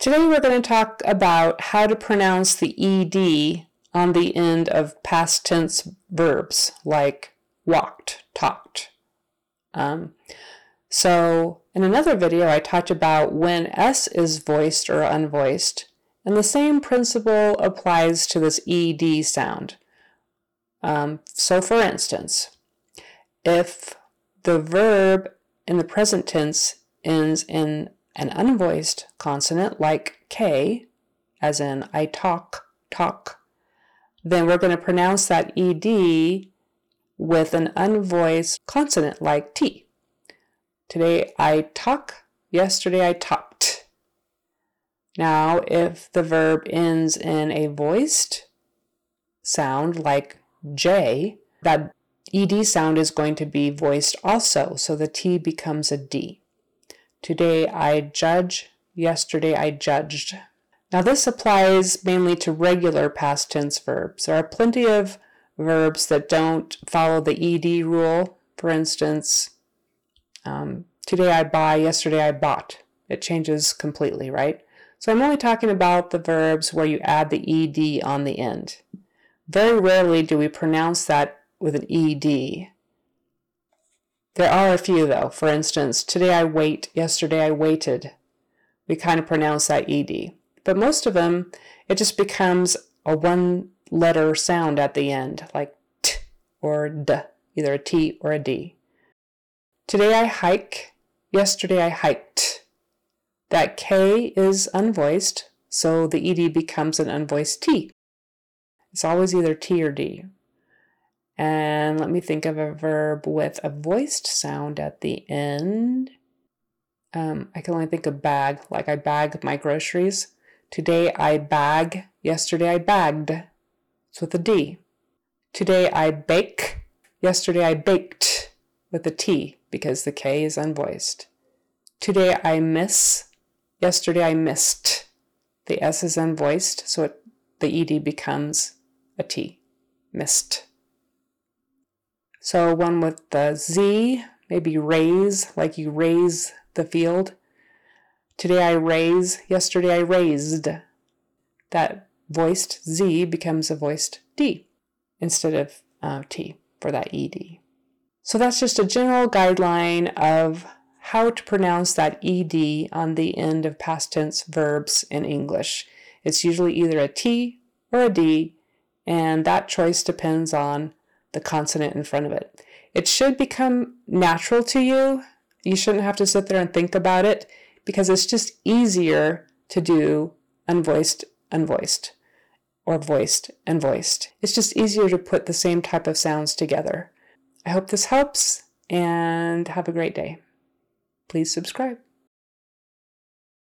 Today we're going to talk about how to pronounce the ed on the end of past tense verbs like walked, talked. Um, so in another video I talked about when s is voiced or unvoiced, and the same principle applies to this ed sound. Um, so for instance, if the verb in the present tense ends in an unvoiced consonant like K, as in I talk, talk, then we're going to pronounce that ED with an unvoiced consonant like T. Today I talk, yesterday I talked. Now, if the verb ends in a voiced sound like J, that ED sound is going to be voiced also, so the T becomes a D. Today I judge, yesterday I judged. Now this applies mainly to regular past tense verbs. There are plenty of verbs that don't follow the ED rule. For instance, um, today I buy, yesterday I bought. It changes completely, right? So I'm only talking about the verbs where you add the ED on the end. Very rarely do we pronounce that with an ED. There are a few though. For instance, today I wait, yesterday I waited. We kind of pronounce that ED. But most of them, it just becomes a one letter sound at the end, like t or d, either a T or a D. Today I hike, yesterday I hiked. That K is unvoiced, so the ED becomes an unvoiced T. It's always either T or D. And let me think of a verb with a voiced sound at the end. Um, I can only think of bag, like I bag my groceries. Today I bag, yesterday I bagged. It's with a D. Today I bake, yesterday I baked with a T because the K is unvoiced. Today I miss, yesterday I missed. The S is unvoiced, so it, the ED becomes a T. Missed. So one with the Z, maybe raise, like you raise the field. Today I raise, yesterday I raised. That voiced Z becomes a voiced D instead of uh, T for that ED. So that's just a general guideline of how to pronounce that ED on the end of past tense verbs in English. It's usually either a T or a D, and that choice depends on the consonant in front of it. It should become natural to you. You shouldn't have to sit there and think about it because it's just easier to do unvoiced, unvoiced, or voiced and voiced. It's just easier to put the same type of sounds together. I hope this helps and have a great day. Please subscribe.